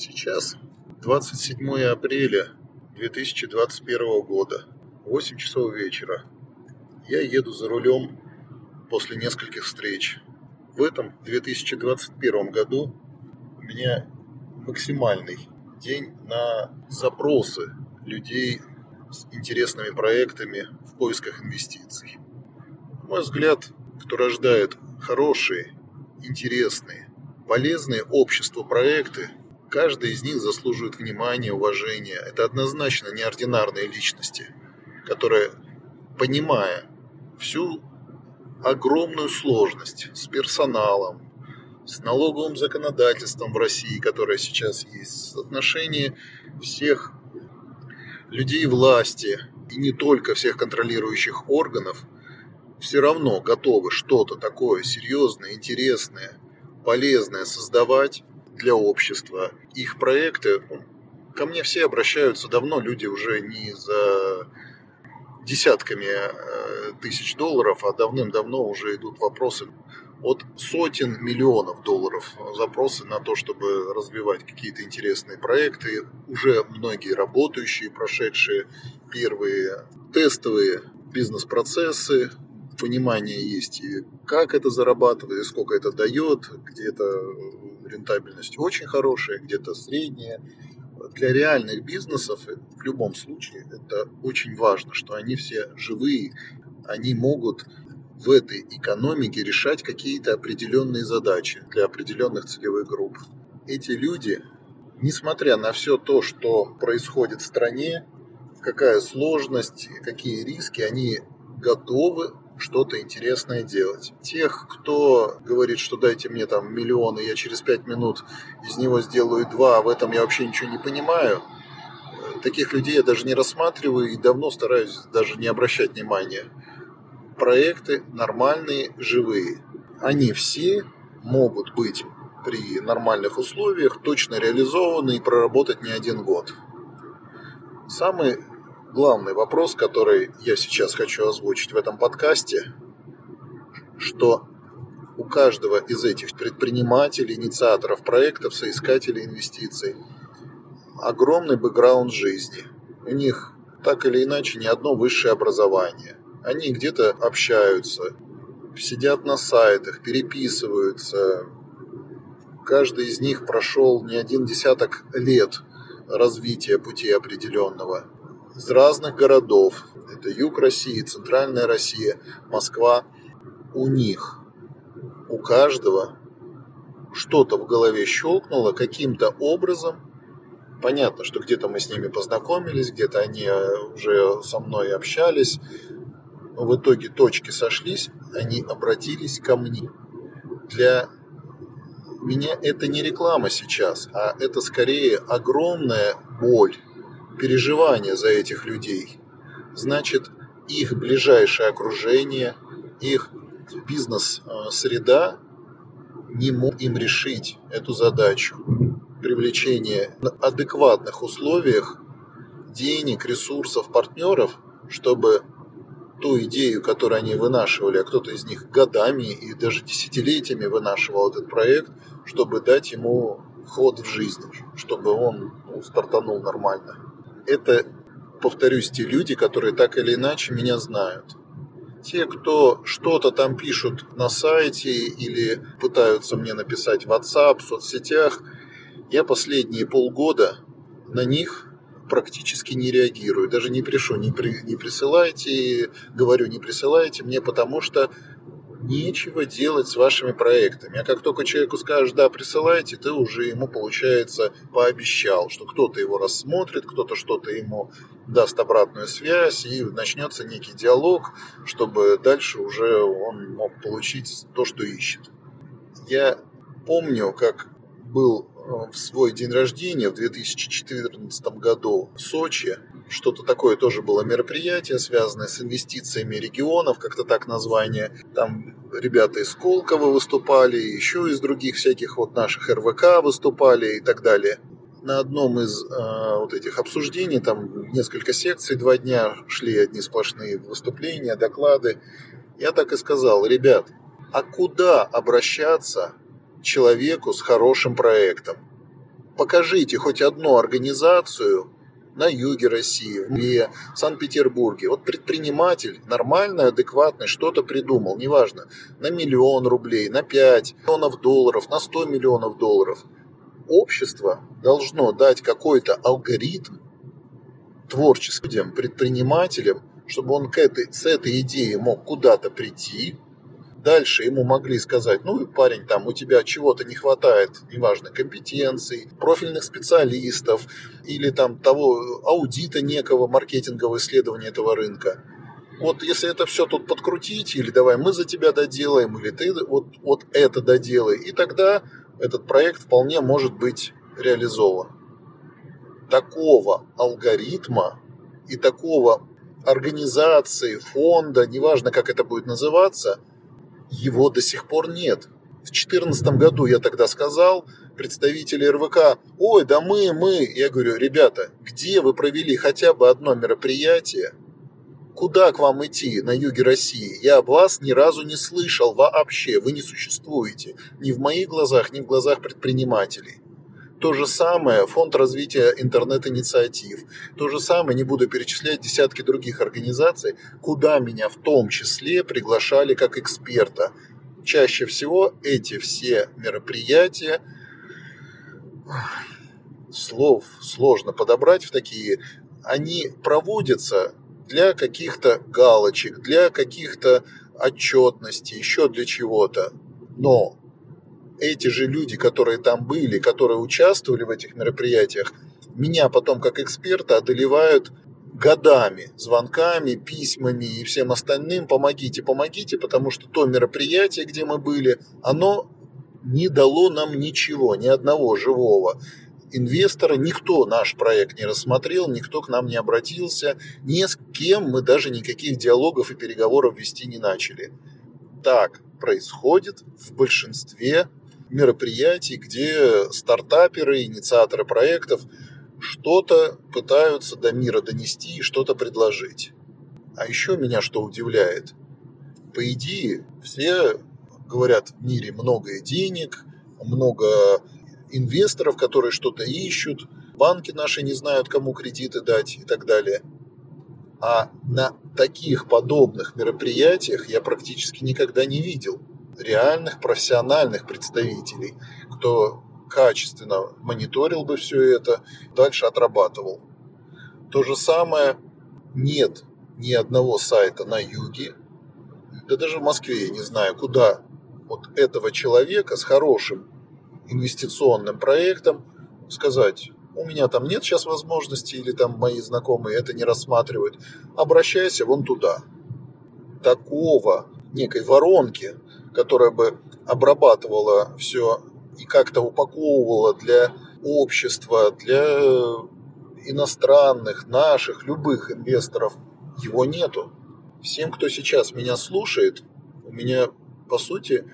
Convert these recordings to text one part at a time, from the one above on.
Сейчас 27 апреля 2021 года, 8 часов вечера. Я еду за рулем после нескольких встреч. В этом 2021 году у меня максимальный день на запросы людей с интересными проектами в поисках инвестиций. На мой взгляд, кто рождает хорошие, интересные, полезные обществу проекты, каждый из них заслуживает внимания, уважения. Это однозначно неординарные личности, которые, понимая всю огромную сложность с персоналом, с налоговым законодательством в России, которое сейчас есть, с отношением всех людей власти и не только всех контролирующих органов, все равно готовы что-то такое серьезное, интересное, полезное создавать для общества. Их проекты, ну, ко мне все обращаются давно, люди уже не за десятками э, тысяч долларов, а давным-давно уже идут вопросы от сотен миллионов долларов запросы на то, чтобы развивать какие-то интересные проекты, уже многие работающие, прошедшие первые тестовые бизнес-процессы, понимание есть и как это зарабатывает, и сколько это дает, где-то рентабельность очень хорошая, где-то средняя. Для реальных бизнесов в любом случае это очень важно, что они все живые, они могут в этой экономике решать какие-то определенные задачи для определенных целевых групп. Эти люди, несмотря на все то, что происходит в стране, какая сложность, какие риски, они готовы что-то интересное делать. Тех, кто говорит, что дайте мне там миллион, и я через пять минут из него сделаю два, а в этом я вообще ничего не понимаю, таких людей я даже не рассматриваю и давно стараюсь даже не обращать внимания. Проекты нормальные, живые. Они все могут быть при нормальных условиях точно реализованы и проработать не один год. Самый главный вопрос, который я сейчас хочу озвучить в этом подкасте, что у каждого из этих предпринимателей, инициаторов проектов, соискателей инвестиций огромный бэкграунд жизни. У них так или иначе не одно высшее образование. Они где-то общаются, сидят на сайтах, переписываются. Каждый из них прошел не один десяток лет развития пути определенного из разных городов. Это юг России, центральная Россия, Москва. У них, у каждого что-то в голове щелкнуло каким-то образом. Понятно, что где-то мы с ними познакомились, где-то они э, уже со мной общались. В итоге точки сошлись, они обратились ко мне. Для меня это не реклама сейчас, а это скорее огромная боль переживания за этих людей. Значит, их ближайшее окружение, их бизнес-среда не мог им решить эту задачу. Привлечение на адекватных условиях денег, ресурсов, партнеров, чтобы ту идею, которую они вынашивали, а кто-то из них годами и даже десятилетиями вынашивал этот проект, чтобы дать ему ход в жизнь, чтобы он ну, стартанул нормально это, повторюсь, те люди, которые так или иначе меня знают. Те, кто что-то там пишут на сайте или пытаются мне написать в WhatsApp, в соцсетях, я последние полгода на них практически не реагирую. Даже не пишу, не, при, не присылайте, говорю, не присылайте мне, потому что нечего делать с вашими проектами. А как только человеку скажешь, да, присылайте, ты уже ему, получается, пообещал, что кто-то его рассмотрит, кто-то что-то ему даст обратную связь, и начнется некий диалог, чтобы дальше уже он мог получить то, что ищет. Я помню, как был в свой день рождения в 2014 году в Сочи. Что-то такое тоже было мероприятие, связанное с инвестициями регионов, как-то так название. Там ребята из Колкова выступали, еще из других всяких вот наших РВК выступали и так далее. На одном из э, вот этих обсуждений, там несколько секций, два дня шли одни сплошные выступления, доклады. Я так и сказал, ребят, а куда обращаться человеку с хорошим проектом. покажите хоть одну организацию на юге России, в Москве, Санкт-Петербурге. Вот предприниматель нормальный, адекватный, что-то придумал, неважно, на миллион рублей, на 5 миллионов долларов, на 100 миллионов долларов. Общество должно дать какой-то алгоритм творческим предпринимателям, чтобы он к этой, с этой идеей мог куда-то прийти, Дальше ему могли сказать, ну, парень, там у тебя чего-то не хватает, неважно, компетенций, профильных специалистов или там того аудита некого маркетингового исследования этого рынка. Вот если это все тут подкрутить, или давай мы за тебя доделаем, или ты вот, вот это доделай, и тогда этот проект вполне может быть реализован. Такого алгоритма и такого организации, фонда, неважно, как это будет называться – его до сих пор нет. В 2014 году я тогда сказал, представители РВК, ой, да мы, мы. Я говорю, ребята, где вы провели хотя бы одно мероприятие? Куда к вам идти на юге России? Я об вас ни разу не слышал вообще. Вы не существуете. Ни в моих глазах, ни в глазах предпринимателей. То же самое Фонд развития интернет-инициатив. То же самое, не буду перечислять десятки других организаций, куда меня в том числе приглашали как эксперта. Чаще всего эти все мероприятия, слов сложно подобрать в такие, они проводятся для каких-то галочек, для каких-то отчетностей, еще для чего-то. Но эти же люди, которые там были, которые участвовали в этих мероприятиях, меня потом как эксперта одолевают годами, звонками, письмами и всем остальным «помогите, помогите», потому что то мероприятие, где мы были, оно не дало нам ничего, ни одного живого инвестора, никто наш проект не рассмотрел, никто к нам не обратился, ни с кем мы даже никаких диалогов и переговоров вести не начали. Так происходит в большинстве мероприятий, где стартаперы, инициаторы проектов что-то пытаются до мира донести и что-то предложить. А еще меня что удивляет. По идее, все говорят, в мире много денег, много инвесторов, которые что-то ищут, банки наши не знают, кому кредиты дать и так далее. А на таких подобных мероприятиях я практически никогда не видел реальных профессиональных представителей, кто качественно мониторил бы все это, дальше отрабатывал. То же самое нет ни одного сайта на юге, да даже в Москве я не знаю, куда вот этого человека с хорошим инвестиционным проектом сказать, у меня там нет сейчас возможности, или там мои знакомые это не рассматривают, обращайся вон туда. Такого некой воронки которая бы обрабатывала все и как-то упаковывала для общества, для иностранных, наших, любых инвесторов, его нету. Всем, кто сейчас меня слушает, у меня, по сути,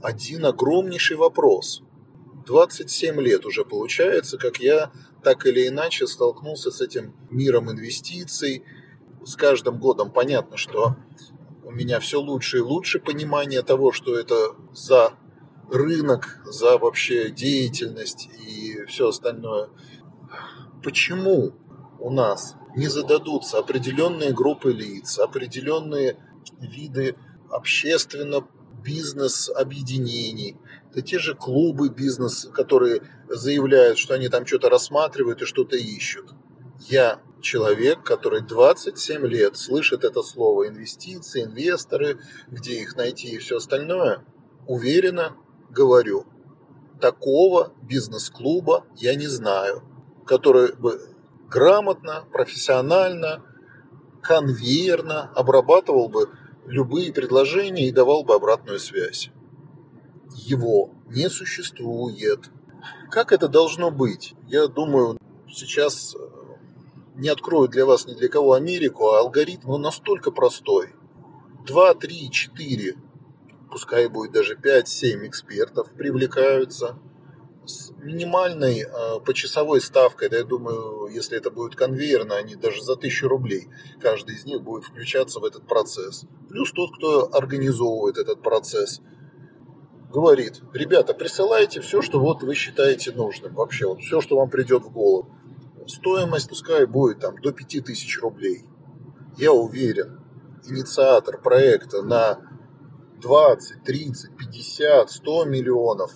один огромнейший вопрос. 27 лет уже получается, как я так или иначе столкнулся с этим миром инвестиций. С каждым годом понятно, что у меня все лучше и лучше понимание того, что это за рынок, за вообще деятельность и все остальное. Почему у нас не зададутся определенные группы лиц, определенные виды общественно бизнес-объединений, это те же клубы бизнес, которые заявляют, что они там что-то рассматривают и что-то ищут. Я человек, который 27 лет слышит это слово инвестиции, инвесторы, где их найти и все остальное, уверенно говорю, такого бизнес-клуба я не знаю, который бы грамотно, профессионально, конвейерно обрабатывал бы любые предложения и давал бы обратную связь. Его не существует. Как это должно быть? Я думаю, сейчас не открою для вас ни для кого Америку, а алгоритм он настолько простой. 2, 3, 4, пускай будет даже 5-7 экспертов привлекаются с минимальной э, почасовой ставкой, да, я думаю, если это будет конвейерно, они даже за 1000 рублей, каждый из них будет включаться в этот процесс. Плюс тот, кто организовывает этот процесс. говорит, ребята, присылайте все, что вот вы считаете нужным. Вообще, вот все, что вам придет в голову. Стоимость пускай будет там до 5000 рублей. Я уверен, инициатор проекта на 20, 30, 50, 100 миллионов,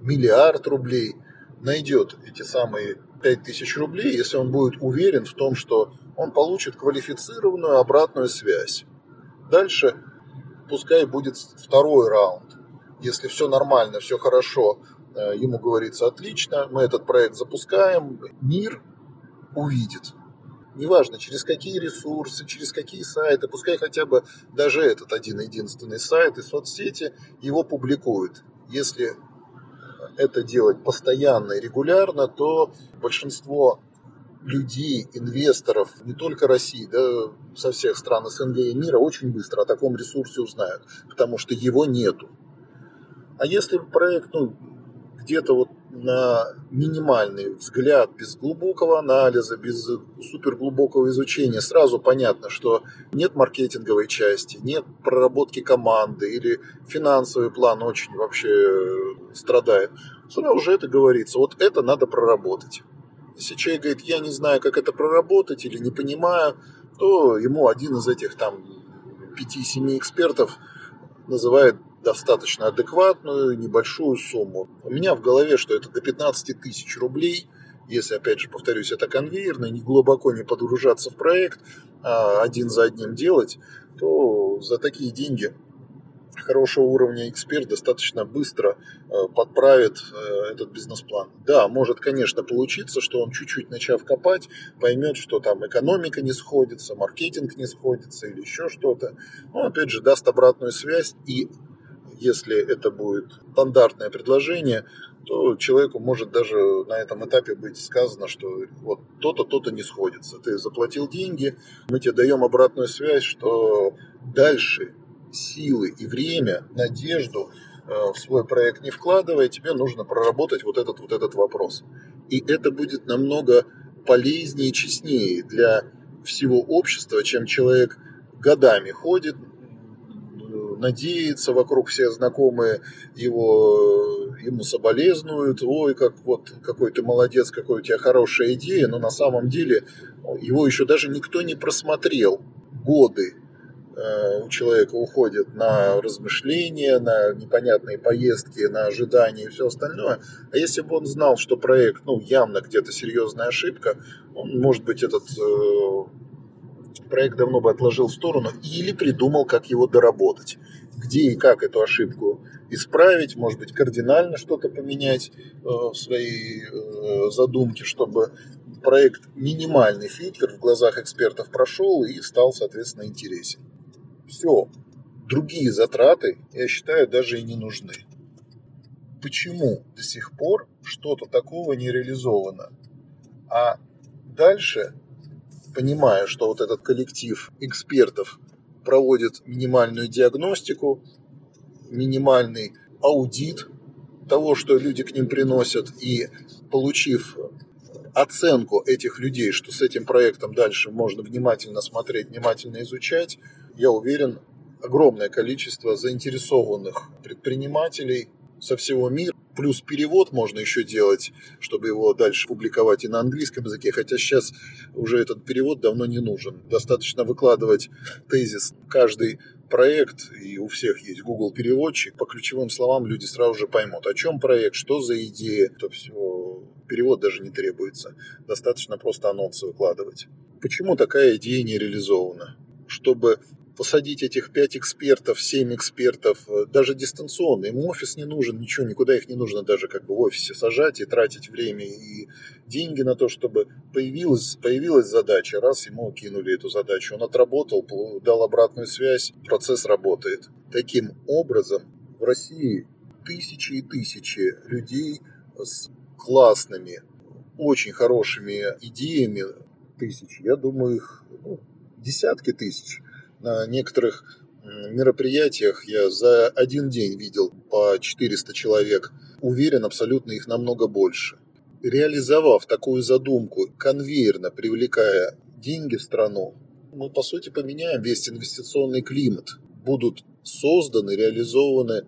миллиард рублей найдет эти самые 5000 рублей, если он будет уверен в том, что он получит квалифицированную обратную связь. Дальше пускай будет второй раунд. Если все нормально, все хорошо, э, ему говорится отлично, мы этот проект запускаем, мир увидит. Неважно, через какие ресурсы, через какие сайты, пускай хотя бы даже этот один-единственный сайт и соцсети его публикуют. Если это делать постоянно и регулярно, то большинство людей, инвесторов, не только России, да, со всех стран СНГ и мира очень быстро о таком ресурсе узнают, потому что его нету. А если проект ну, где-то вот на минимальный взгляд, без глубокого анализа, без суперглубокого изучения, сразу понятно, что нет маркетинговой части, нет проработки команды или финансовый план очень вообще страдает. Сразу же это говорится, вот это надо проработать. Если человек говорит, я не знаю, как это проработать или не понимаю, то ему один из этих там 5-7 экспертов называет достаточно адекватную небольшую сумму. У меня в голове, что это до 15 тысяч рублей, если, опять же, повторюсь, это конвейерно, не глубоко не погружаться в проект, а один за одним делать, то за такие деньги хорошего уровня эксперт достаточно быстро э, подправит э, этот бизнес-план. Да, может, конечно, получиться, что он чуть-чуть начав копать, поймет, что там экономика не сходится, маркетинг не сходится или еще что-то. Но, опять же, даст обратную связь и если это будет стандартное предложение, то человеку может даже на этом этапе быть сказано, что вот то-то, то-то не сходится. Ты заплатил деньги, мы тебе даем обратную связь, что дальше силы и время, надежду э, в свой проект не вкладывая, тебе нужно проработать вот этот вот этот вопрос. И это будет намного полезнее и честнее для всего общества, чем человек годами ходит, надеется, вокруг все знакомые его, ему соболезнуют, ой, как вот какой ты молодец, какой у тебя хорошая идея, но на самом деле его еще даже никто не просмотрел годы Э, у человека уходит на размышления, на непонятные поездки, на ожидания и все остальное. А если бы он знал, что проект, ну, явно где-то серьезная ошибка, он, может быть, этот э, проект давно бы отложил в сторону или придумал, как его доработать. Где и как эту ошибку исправить, может быть, кардинально что-то поменять э, в своей э, задумке, чтобы проект минимальный фильтр в глазах экспертов прошел и стал, соответственно, интересен все. Другие затраты, я считаю, даже и не нужны. Почему до сих пор что-то такого не реализовано? А дальше, понимая, что вот этот коллектив экспертов проводит минимальную диагностику, минимальный аудит того, что люди к ним приносят, и получив оценку этих людей, что с этим проектом дальше можно внимательно смотреть, внимательно изучать, я уверен, огромное количество заинтересованных предпринимателей со всего мира. Плюс перевод можно еще делать, чтобы его дальше публиковать и на английском языке, хотя сейчас уже этот перевод давно не нужен. Достаточно выкладывать тезис каждый проект, и у всех есть Google переводчик. По ключевым словам люди сразу же поймут, о чем проект, что за идея. То все, перевод даже не требуется. Достаточно просто анонсы выкладывать. Почему такая идея не реализована? Чтобы посадить этих пять экспертов, семь экспертов, э, даже дистанционно. Им офис не нужен, ничего, никуда их не нужно даже как бы в офисе сажать и тратить время и деньги на то, чтобы появилась, появилась задача, раз ему кинули эту задачу, он отработал, дал обратную связь, процесс работает. Таким образом, в России тысячи и тысячи людей с классными, очень хорошими идеями, тысячи, я думаю, их ну, десятки тысяч – на некоторых мероприятиях я за один день видел по 400 человек. Уверен, абсолютно их намного больше. Реализовав такую задумку, конвейерно привлекая деньги в страну, мы, по сути, поменяем весь инвестиционный климат. Будут созданы, реализованы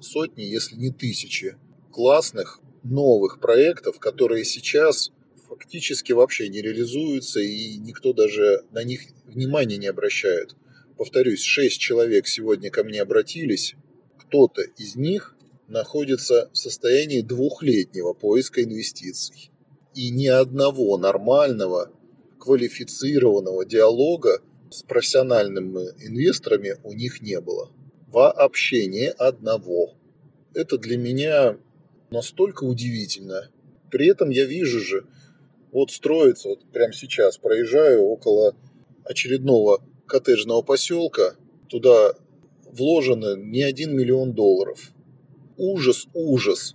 сотни, если не тысячи классных новых проектов, которые сейчас фактически вообще не реализуются, и никто даже на них внимания не обращает. Повторюсь, шесть человек сегодня ко мне обратились, кто-то из них находится в состоянии двухлетнего поиска инвестиций. И ни одного нормального, квалифицированного диалога с профессиональными инвесторами у них не было. Вообще ни одного. Это для меня настолько удивительно. При этом я вижу же, вот строится, вот прямо сейчас проезжаю около очередного коттеджного поселка, туда вложено не один миллион долларов. Ужас, ужас.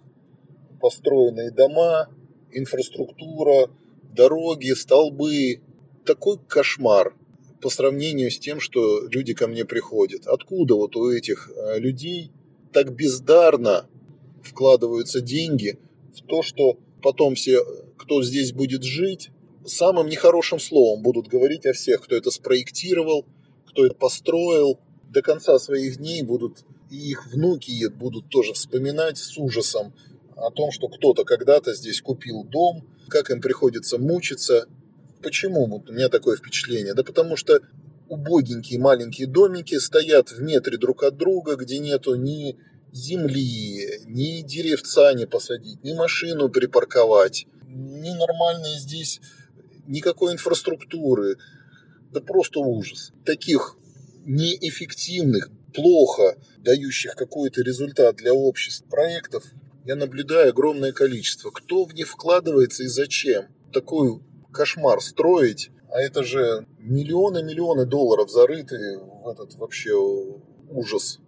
Построенные дома, инфраструктура, дороги, столбы. Такой кошмар по сравнению с тем, что люди ко мне приходят. Откуда вот у этих э, людей так бездарно вкладываются деньги в то, что потом все, кто здесь будет жить, самым нехорошим словом будут говорить о всех, кто это спроектировал, кто это построил. До конца своих дней будут и их внуки будут тоже вспоминать с ужасом о том, что кто-то когда-то здесь купил дом, как им приходится мучиться. Почему вот у меня такое впечатление? Да потому что убогенькие маленькие домики стоят в метре друг от друга, где нету ни земли, ни деревца не посадить, ни машину припарковать, ни нормальной здесь никакой инфраструктуры. Да просто ужас. Таких неэффективных, плохо дающих какой-то результат для общества проектов я наблюдаю огромное количество. Кто в них вкладывается и зачем? Такой кошмар строить, а это же миллионы-миллионы долларов зарыты в этот вообще ужас.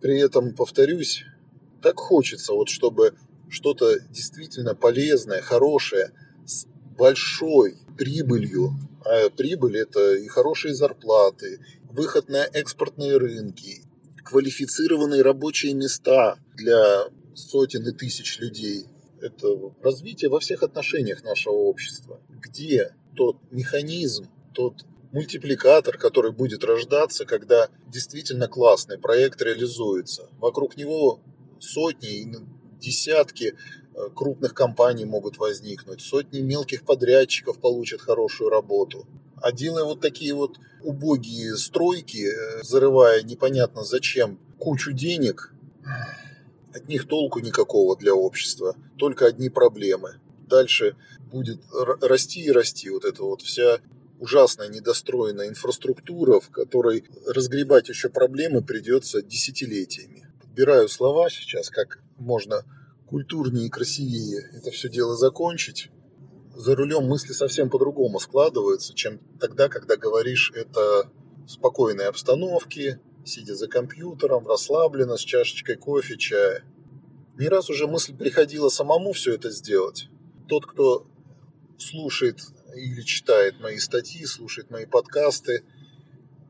При этом, повторюсь, так хочется, вот чтобы что-то действительно полезное, хорошее, большой прибылью. А прибыль – это и хорошие зарплаты, выход на экспортные рынки, квалифицированные рабочие места для сотен и тысяч людей. Это развитие во всех отношениях нашего общества. Где тот механизм, тот мультипликатор, который будет рождаться, когда действительно классный проект реализуется. Вокруг него сотни, десятки э, крупных компаний могут возникнуть, сотни мелких подрядчиков получат хорошую работу. А делая вот такие вот убогие стройки, э, зарывая непонятно зачем кучу денег, от них толку никакого для общества, только одни проблемы. Дальше будет расти и расти вот эта вот вся ужасная недостроенная инфраструктура, в которой разгребать еще проблемы придется десятилетиями. Подбираю слова сейчас, как можно культурнее и красивее это все дело закончить. За рулем мысли совсем по-другому складываются, чем тогда, когда говоришь это в спокойной обстановке, сидя за компьютером, расслабленно, с чашечкой кофе, чая. Не раз уже мысль приходила самому все это сделать. Тот, кто слушает или читает мои статьи, слушает мои подкасты,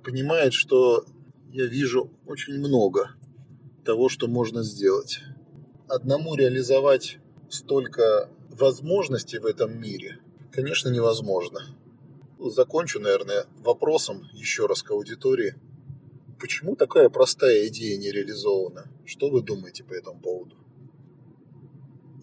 понимает, что я вижу очень много того, что можно сделать. Одному реализовать столько возможностей в этом мире, конечно, невозможно. Закончу, наверное, вопросом еще раз к аудитории. Почему такая простая идея не реализована? Что вы думаете по этому поводу?